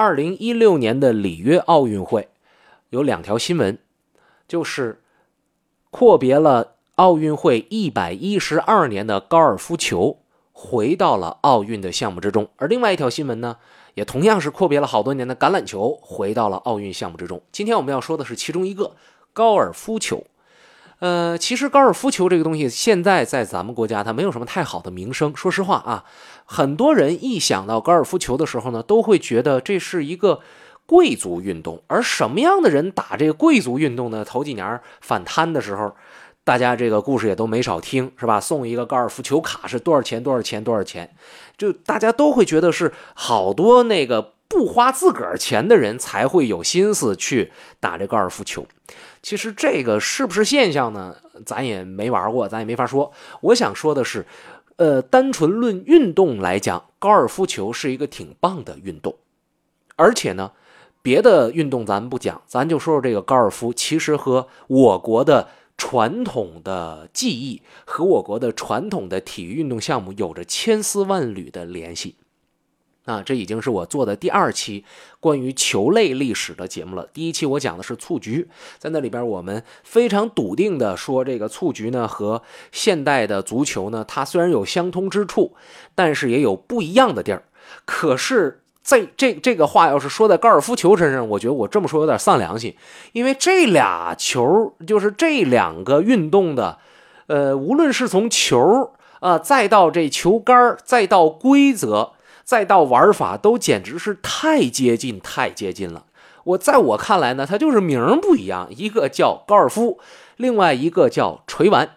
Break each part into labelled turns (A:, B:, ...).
A: 二零一六年的里约奥运会有两条新闻，就是阔别了奥运会一百一十二年的高尔夫球回到了奥运的项目之中，而另外一条新闻呢，也同样是阔别了好多年的橄榄球回到了奥运项目之中。今天我们要说的是其中一个高尔夫球。呃，其实高尔夫球这个东西，现在在咱们国家它没有什么太好的名声。说实话啊，很多人一想到高尔夫球的时候呢，都会觉得这是一个贵族运动。而什么样的人打这个贵族运动呢？头几年反贪的时候，大家这个故事也都没少听，是吧？送一个高尔夫球卡是多少钱？多少钱？多少钱？就大家都会觉得是好多那个不花自个儿钱的人才会有心思去打这高尔夫球。其实这个是不是现象呢？咱也没玩过，咱也没法说。我想说的是，呃，单纯论运动来讲，高尔夫球是一个挺棒的运动。而且呢，别的运动咱不讲，咱就说说这个高尔夫，其实和我国的传统的技艺和我国的传统的体育运动项目有着千丝万缕的联系。啊，这已经是我做的第二期关于球类历史的节目了。第一期我讲的是蹴鞠，在那里边我们非常笃定的说，这个蹴鞠呢和现代的足球呢，它虽然有相通之处，但是也有不一样的地儿。可是，在这这个话要是说在高尔夫球身上，我觉得我这么说有点丧良心，因为这俩球就是这两个运动的，呃，无论是从球啊，再到这球杆再到规则。再到玩法都简直是太接近，太接近了。我在我看来呢，它就是名儿不一样，一个叫高尔夫，另外一个叫锤丸。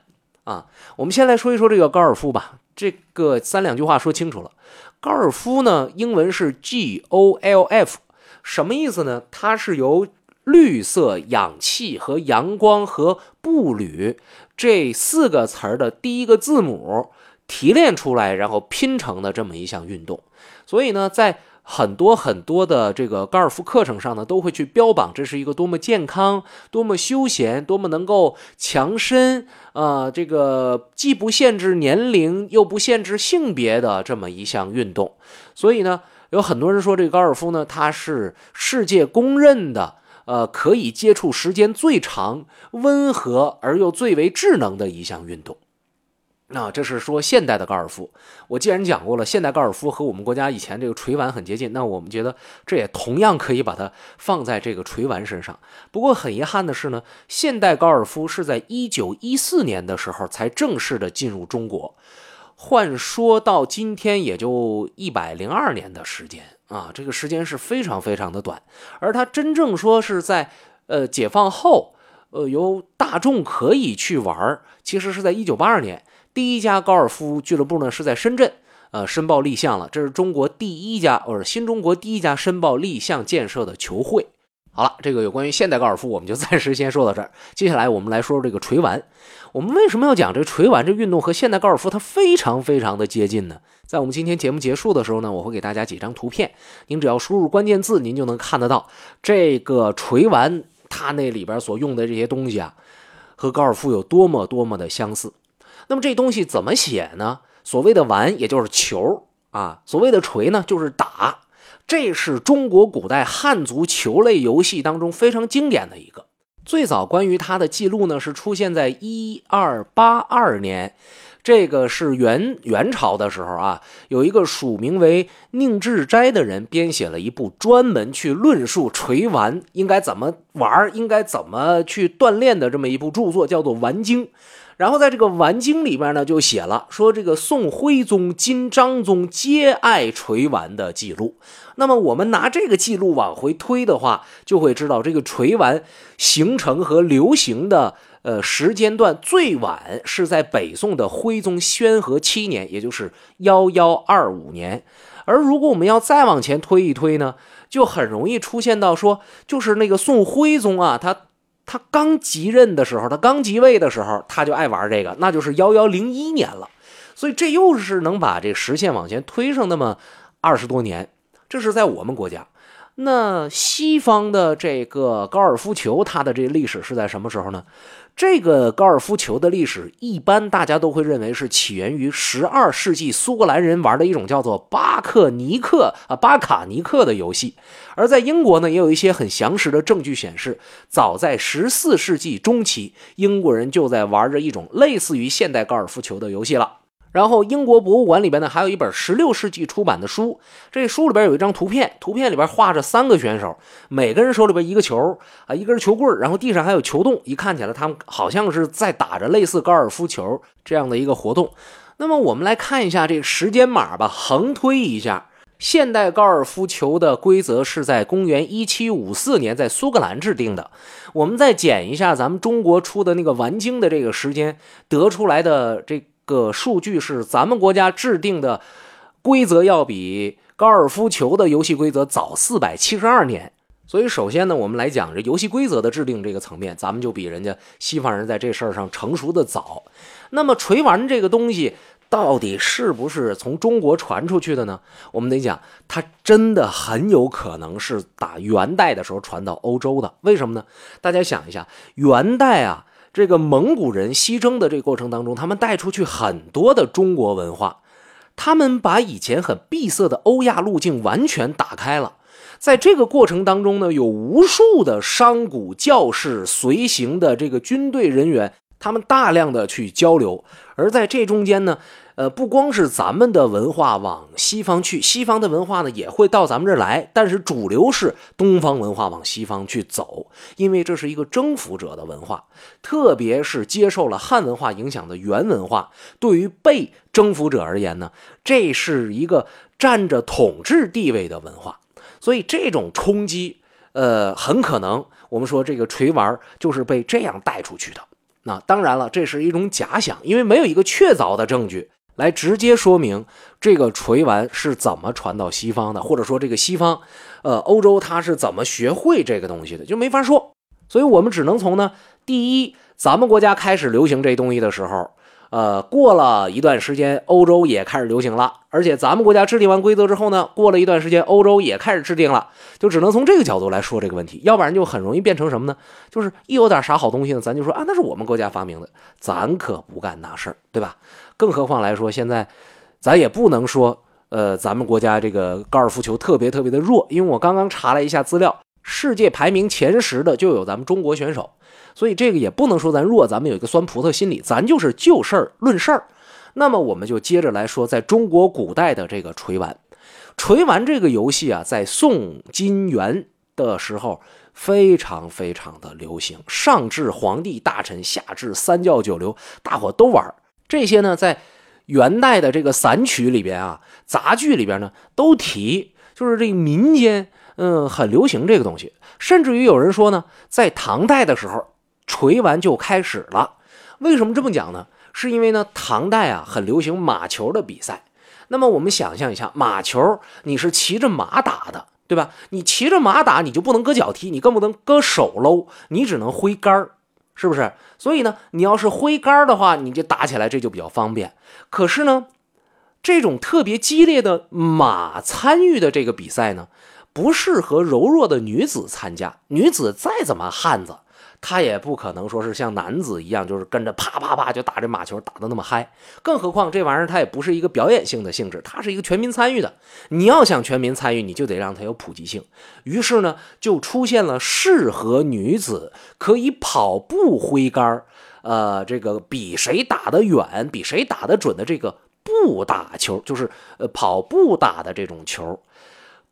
A: 啊，我们先来说一说这个高尔夫吧。这个三两句话说清楚了。高尔夫呢，英文是 G O L F，什么意思呢？它是由绿色、氧气和阳光和步履这四个词儿的第一个字母提炼出来，然后拼成的这么一项运动。所以呢，在很多很多的这个高尔夫课程上呢，都会去标榜这是一个多么健康、多么休闲、多么能够强身啊，这个既不限制年龄又不限制性别的这么一项运动。所以呢，有很多人说这个高尔夫呢，它是世界公认的，呃，可以接触时间最长、温和而又最为智能的一项运动。那这是说现代的高尔夫。我既然讲过了，现代高尔夫和我们国家以前这个锤丸很接近，那我们觉得这也同样可以把它放在这个锤丸身上。不过很遗憾的是呢，现代高尔夫是在一九一四年的时候才正式的进入中国，换说到今天也就一百零二年的时间啊，这个时间是非常非常的短。而它真正说是在呃解放后，呃由大众可以去玩，其实是在一九八二年。第一家高尔夫俱乐部呢是在深圳，呃，申报立项了。这是中国第一家，或者新中国第一家申报立项建设的球会。好了，这个有关于现代高尔夫，我们就暂时先说到这儿。接下来我们来说说这个锤丸。我们为什么要讲这锤丸这运动和现代高尔夫它非常非常的接近呢？在我们今天节目结束的时候呢，我会给大家几张图片，您只要输入关键字，您就能看得到这个锤丸它那里边所用的这些东西啊，和高尔夫有多么多么的相似。那么这东西怎么写呢？所谓的丸，也就是球啊；所谓的锤呢，就是打。这是中国古代汉族球类游戏当中非常经典的一个。最早关于它的记录呢，是出现在一二八二年，这个是元元朝的时候啊，有一个署名为宁志斋的人编写了一部专门去论述锤丸应该怎么玩，应该怎么去锻炼的这么一部著作，叫做《丸经》。然后在这个《丸经》里边呢，就写了说这个宋徽宗、金章宗皆爱垂丸的记录。那么我们拿这个记录往回推的话，就会知道这个垂丸形成和流行的呃时间段最晚是在北宋的徽宗宣和七年，也就是幺幺二五年。而如果我们要再往前推一推呢，就很容易出现到说，就是那个宋徽宗啊，他。他刚继任的时候，他刚即位的时候，他就爱玩这个，那就是幺幺零一年了。所以这又是能把这时线往前推上那么二十多年。这是在我们国家，那西方的这个高尔夫球，它的这历史是在什么时候呢？这个高尔夫球的历史，一般大家都会认为是起源于十二世纪苏格兰人玩的一种叫做巴克尼克啊巴卡尼克的游戏。而在英国呢，也有一些很详实的证据显示，早在十四世纪中期，英国人就在玩着一种类似于现代高尔夫球的游戏了。然后，英国博物馆里边呢，还有一本十六世纪出版的书。这书里边有一张图片，图片里边画着三个选手，每个人手里边一个球啊，一根球棍，然后地上还有球洞，一看起来他们好像是在打着类似高尔夫球这样的一个活动。那么，我们来看一下这个时间码吧，横推一下，现代高尔夫球的规则是在公元一七五四年在苏格兰制定的。我们再减一下咱们中国出的那个完经的这个时间，得出来的这。个数据是咱们国家制定的规则要比高尔夫球的游戏规则早四百七十二年，所以首先呢，我们来讲这游戏规则的制定这个层面，咱们就比人家西方人在这事儿上成熟的早。那么锤丸这个东西到底是不是从中国传出去的呢？我们得讲，它真的很有可能是打元代的时候传到欧洲的。为什么呢？大家想一下，元代啊。这个蒙古人西征的这个过程当中，他们带出去很多的中国文化，他们把以前很闭塞的欧亚路径完全打开了。在这个过程当中呢，有无数的商贾、教士、随行的这个军队人员，他们大量的去交流，而在这中间呢。呃，不光是咱们的文化往西方去，西方的文化呢也会到咱们这儿来，但是主流是东方文化往西方去走，因为这是一个征服者的文化，特别是接受了汉文化影响的元文化，对于被征服者而言呢，这是一个占着统治地位的文化，所以这种冲击，呃，很可能我们说这个锤丸就是被这样带出去的。那当然了，这是一种假想，因为没有一个确凿的证据。来直接说明这个锤丸是怎么传到西方的，或者说这个西方，呃，欧洲它是怎么学会这个东西的，就没法说。所以我们只能从呢，第一，咱们国家开始流行这东西的时候。呃，过了一段时间，欧洲也开始流行了，而且咱们国家制定完规则之后呢，过了一段时间，欧洲也开始制定了，就只能从这个角度来说这个问题，要不然就很容易变成什么呢？就是一有点啥好东西呢，咱就说啊，那是我们国家发明的，咱可不干那事儿，对吧？更何况来说，现在咱也不能说，呃，咱们国家这个高尔夫球特别特别的弱，因为我刚刚查了一下资料，世界排名前十的就有咱们中国选手。所以这个也不能说咱弱，咱们有一个酸葡萄心理，咱就是就事儿论事儿。那么我们就接着来说，在中国古代的这个锤丸，锤丸这个游戏啊，在宋金元的时候非常非常的流行，上至皇帝大臣，下至三教九流，大伙都玩。这些呢，在元代的这个散曲里边啊，杂剧里边呢都提，就是这民间嗯很流行这个东西，甚至于有人说呢，在唐代的时候。锤丸就开始了，为什么这么讲呢？是因为呢，唐代啊很流行马球的比赛。那么我们想象一下，马球你是骑着马打的，对吧？你骑着马打，你就不能搁脚踢，你更不能搁手搂，你只能挥杆，是不是？所以呢，你要是挥杆的话，你就打起来这就比较方便。可是呢，这种特别激烈的马参与的这个比赛呢，不适合柔弱的女子参加。女子再怎么汉子。她也不可能说是像男子一样，就是跟着啪啪啪就打这马球打的那么嗨。更何况这玩意儿它也不是一个表演性的性质，它是一个全民参与的。你要想全民参与，你就得让它有普及性。于是呢，就出现了适合女子可以跑步挥杆呃，这个比谁打得远，比谁打得准的这个步打球，就是呃跑步打的这种球。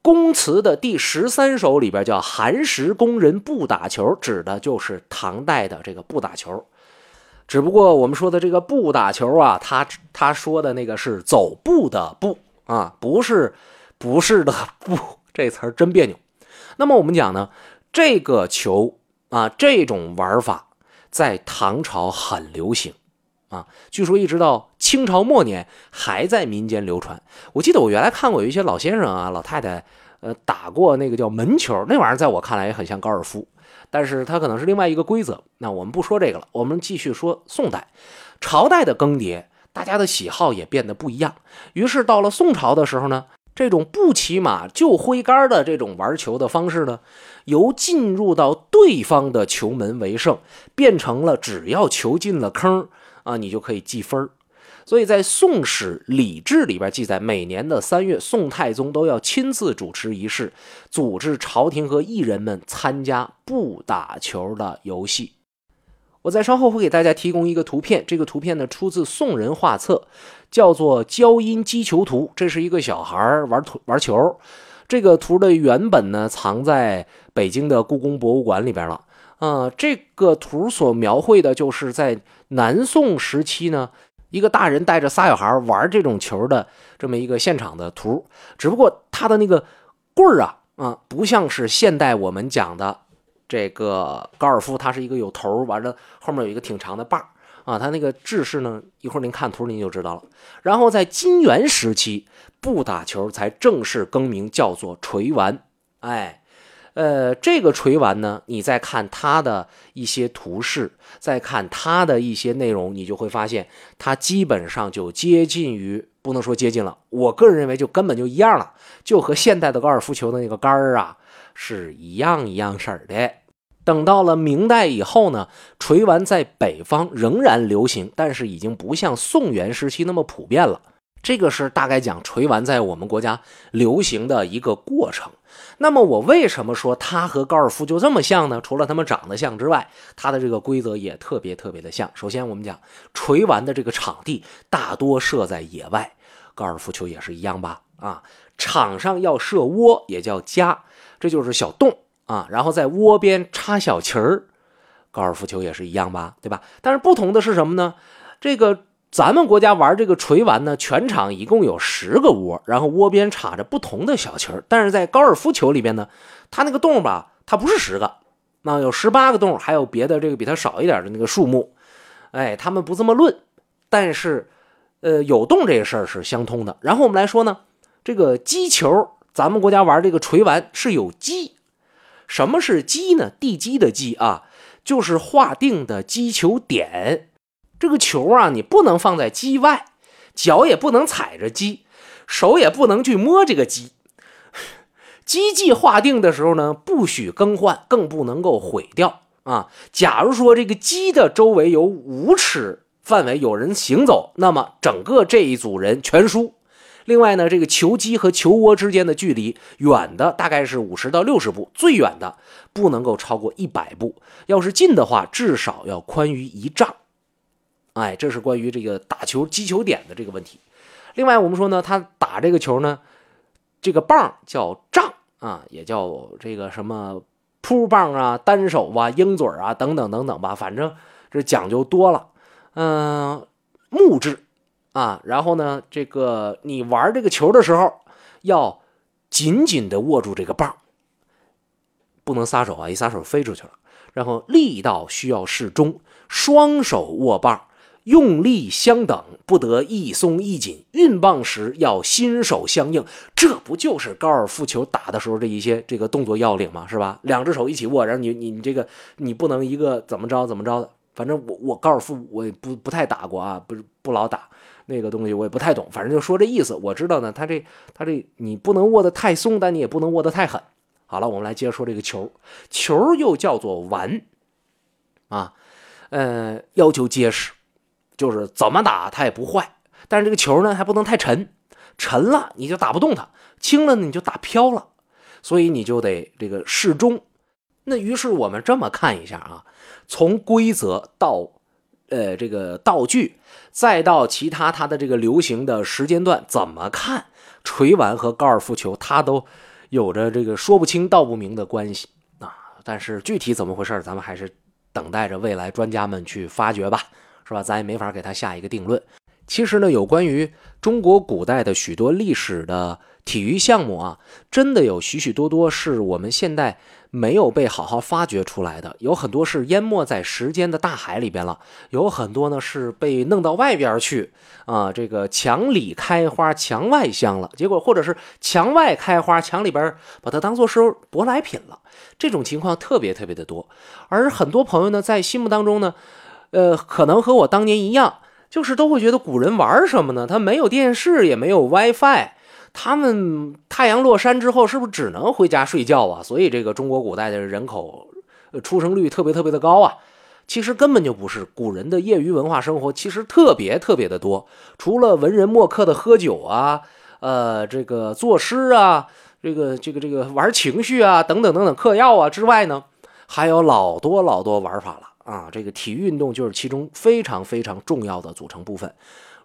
A: 宫词的第十三首里边叫“寒食宫人不打球”，指的就是唐代的这个不打球。只不过我们说的这个不打球啊，他他说的那个是走步的步啊，不是不是的不，这词儿真别扭。那么我们讲呢，这个球啊，这种玩法在唐朝很流行。啊，据说一直到清朝末年还在民间流传。我记得我原来看过有一些老先生啊、老太太，呃，打过那个叫门球，那玩意儿在我看来也很像高尔夫，但是它可能是另外一个规则。那我们不说这个了，我们继续说宋代，朝代的更迭，大家的喜好也变得不一样。于是到了宋朝的时候呢。这种不骑马就挥杆的这种玩球的方式呢，由进入到对方的球门为胜，变成了只要球进了坑啊，你就可以记分所以在《宋史·礼制》里边记载，每年的三月，宋太宗都要亲自主持仪式，组织朝廷和艺人们参加不打球的游戏。我在稍后会给大家提供一个图片，这个图片呢出自宋人画册，叫做《焦阴击球图》，这是一个小孩玩玩球。这个图的原本呢藏在北京的故宫博物馆里边了。啊，这个图所描绘的就是在南宋时期呢，一个大人带着仨小孩玩这种球的这么一个现场的图。只不过他的那个棍儿啊，啊，不像是现代我们讲的。这个高尔夫它是一个有头，完了后面有一个挺长的把儿啊，它那个制式呢，一会儿您看图您就知道了。然后在金元时期，不打球才正式更名叫做锤丸。哎，呃，这个锤丸呢，你再看它的一些图示，再看它的一些内容，你就会发现它基本上就接近于，不能说接近了，我个人认为就根本就一样了，就和现代的高尔夫球的那个杆儿啊是一样一样式的。等到了明代以后呢，锤丸在北方仍然流行，但是已经不像宋元时期那么普遍了。这个是大概讲锤丸在我们国家流行的一个过程。那么我为什么说它和高尔夫就这么像呢？除了它们长得像之外，它的这个规则也特别特别的像。首先我们讲锤丸的这个场地大多设在野外，高尔夫球也是一样吧？啊，场上要设窝，也叫家，这就是小洞。啊，然后在窝边插小旗儿，高尔夫球也是一样吧，对吧？但是不同的是什么呢？这个咱们国家玩这个锤丸呢，全场一共有十个窝，然后窝边插着不同的小球。但是在高尔夫球里边呢，它那个洞吧，它不是十个，那有十八个洞，还有别的这个比它少一点的那个数目。哎，他们不这么论，但是，呃，有洞这个事儿是相通的。然后我们来说呢，这个击球，咱们国家玩这个锤丸是有击。什么是击呢？地基的基啊，就是划定的击球点。这个球啊，你不能放在机外，脚也不能踩着击，手也不能去摸这个击。机迹划定的时候呢，不许更换，更不能够毁掉啊。假如说这个机的周围有五尺范围有人行走，那么整个这一组人全输。另外呢，这个球机和球窝之间的距离，远的大概是五十到六十步，最远的不能够超过一百步。要是近的话，至少要宽于一丈。哎，这是关于这个打球击球点的这个问题。另外，我们说呢，他打这个球呢，这个棒叫杖啊，也叫这个什么扑棒啊、单手啊、鹰嘴啊等等等等吧，反正这讲究多了。嗯，木质。啊，然后呢，这个你玩这个球的时候，要紧紧的握住这个棒，不能撒手啊，一撒手飞出去了。然后力道需要适中，双手握棒，用力相等，不得一松一紧。运棒时要心手相应，这不就是高尔夫球打的时候这一些这个动作要领吗？是吧？两只手一起握，然后你你这个你不能一个怎么着怎么着的。反正我我高尔夫我也不不太打过啊，不是不老打。那个东西我也不太懂，反正就说这意思。我知道呢，他这他这你不能握得太松，但你也不能握得太狠。好了，我们来接着说这个球，球又叫做丸啊，呃，要求结实，就是怎么打它也不坏。但是这个球呢还不能太沉，沉了你就打不动它，轻了你就打飘了，所以你就得这个适中。那于是我们这么看一下啊，从规则到。呃，这个道具，再到其他它的这个流行的时间段，怎么看锤丸和高尔夫球，它都有着这个说不清道不明的关系啊。但是具体怎么回事，咱们还是等待着未来专家们去发掘吧，是吧？咱也没法给他下一个定论。其实呢，有关于中国古代的许多历史的体育项目啊，真的有许许多多是我们现代。没有被好好发掘出来的，有很多是淹没在时间的大海里边了，有很多呢是被弄到外边去啊，这个墙里开花墙外香了，结果或者是墙外开花墙里边把它当做是舶来品了，这种情况特别特别的多。而很多朋友呢，在心目当中呢，呃，可能和我当年一样，就是都会觉得古人玩什么呢？他没有电视，也没有 WiFi。他们太阳落山之后是不是只能回家睡觉啊？所以这个中国古代的人口出生率特别特别的高啊。其实根本就不是，古人的业余文化生活其实特别特别的多。除了文人墨客的喝酒啊，呃，这个作诗啊，这个这个这个玩情绪啊，等等等等嗑药啊之外呢，还有老多老多玩法了啊。这个体育运动就是其中非常非常重要的组成部分。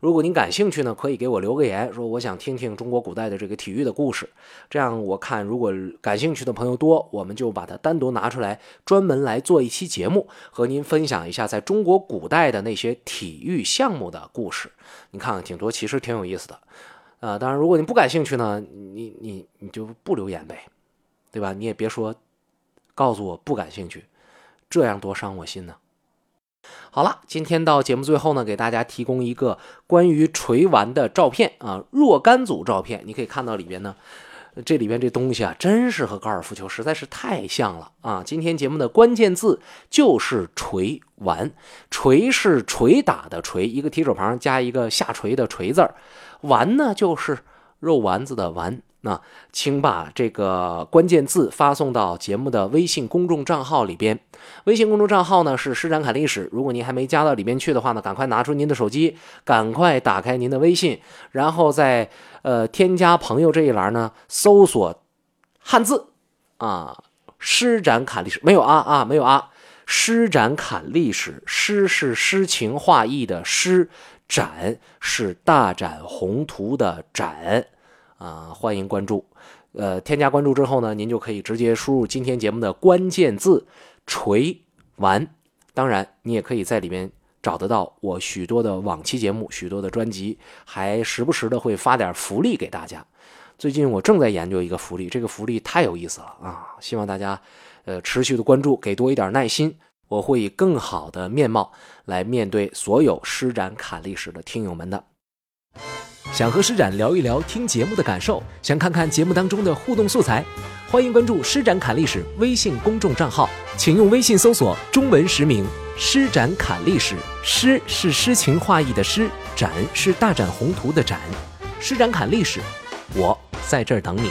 A: 如果您感兴趣呢，可以给我留个言，说我想听听中国古代的这个体育的故事。这样我看，如果感兴趣的朋友多，我们就把它单独拿出来，专门来做一期节目，和您分享一下在中国古代的那些体育项目的故事。你看看，挺多，其实挺有意思的。呃，当然，如果你不感兴趣呢，你你你就不留言呗，对吧？你也别说告诉我不感兴趣，这样多伤我心呢。好了，今天到节目最后呢，给大家提供一个关于锤丸的照片啊，若干组照片，你可以看到里边呢，这里边这东西啊，真是和高尔夫球实在是太像了啊！今天节目的关键字就是锤丸，锤是捶打的锤，一个提手旁加一个下垂的锤字儿，丸呢就是肉丸子的丸。那请把这个关键字发送到节目的微信公众账号里边。微信公众账号呢是施展侃历史。如果您还没加到里边去的话呢，赶快拿出您的手机，赶快打开您的微信，然后在呃添加朋友这一栏呢搜索汉字啊，施展侃历史没有啊啊没有啊，施展侃历史，诗是诗情画意的诗，展是大展宏图的展。啊，欢迎关注，呃，添加关注之后呢，您就可以直接输入今天节目的关键字“锤丸”。当然，你也可以在里面找得到我许多的往期节目、许多的专辑，还时不时的会发点福利给大家。最近我正在研究一个福利，这个福利太有意思了啊！希望大家呃持续的关注，给多一点耐心，我会以更好的面貌来面对所有施展侃历史的听友们的。想和施展聊一聊听节目的感受，想看看节目当中的互动素材，欢迎关注“施展侃历史”微信公众账号，请用微信搜索中文实名“施展侃历史”。诗是诗情画意的诗，展是大展宏图的展。施展侃历史，我在这儿等你。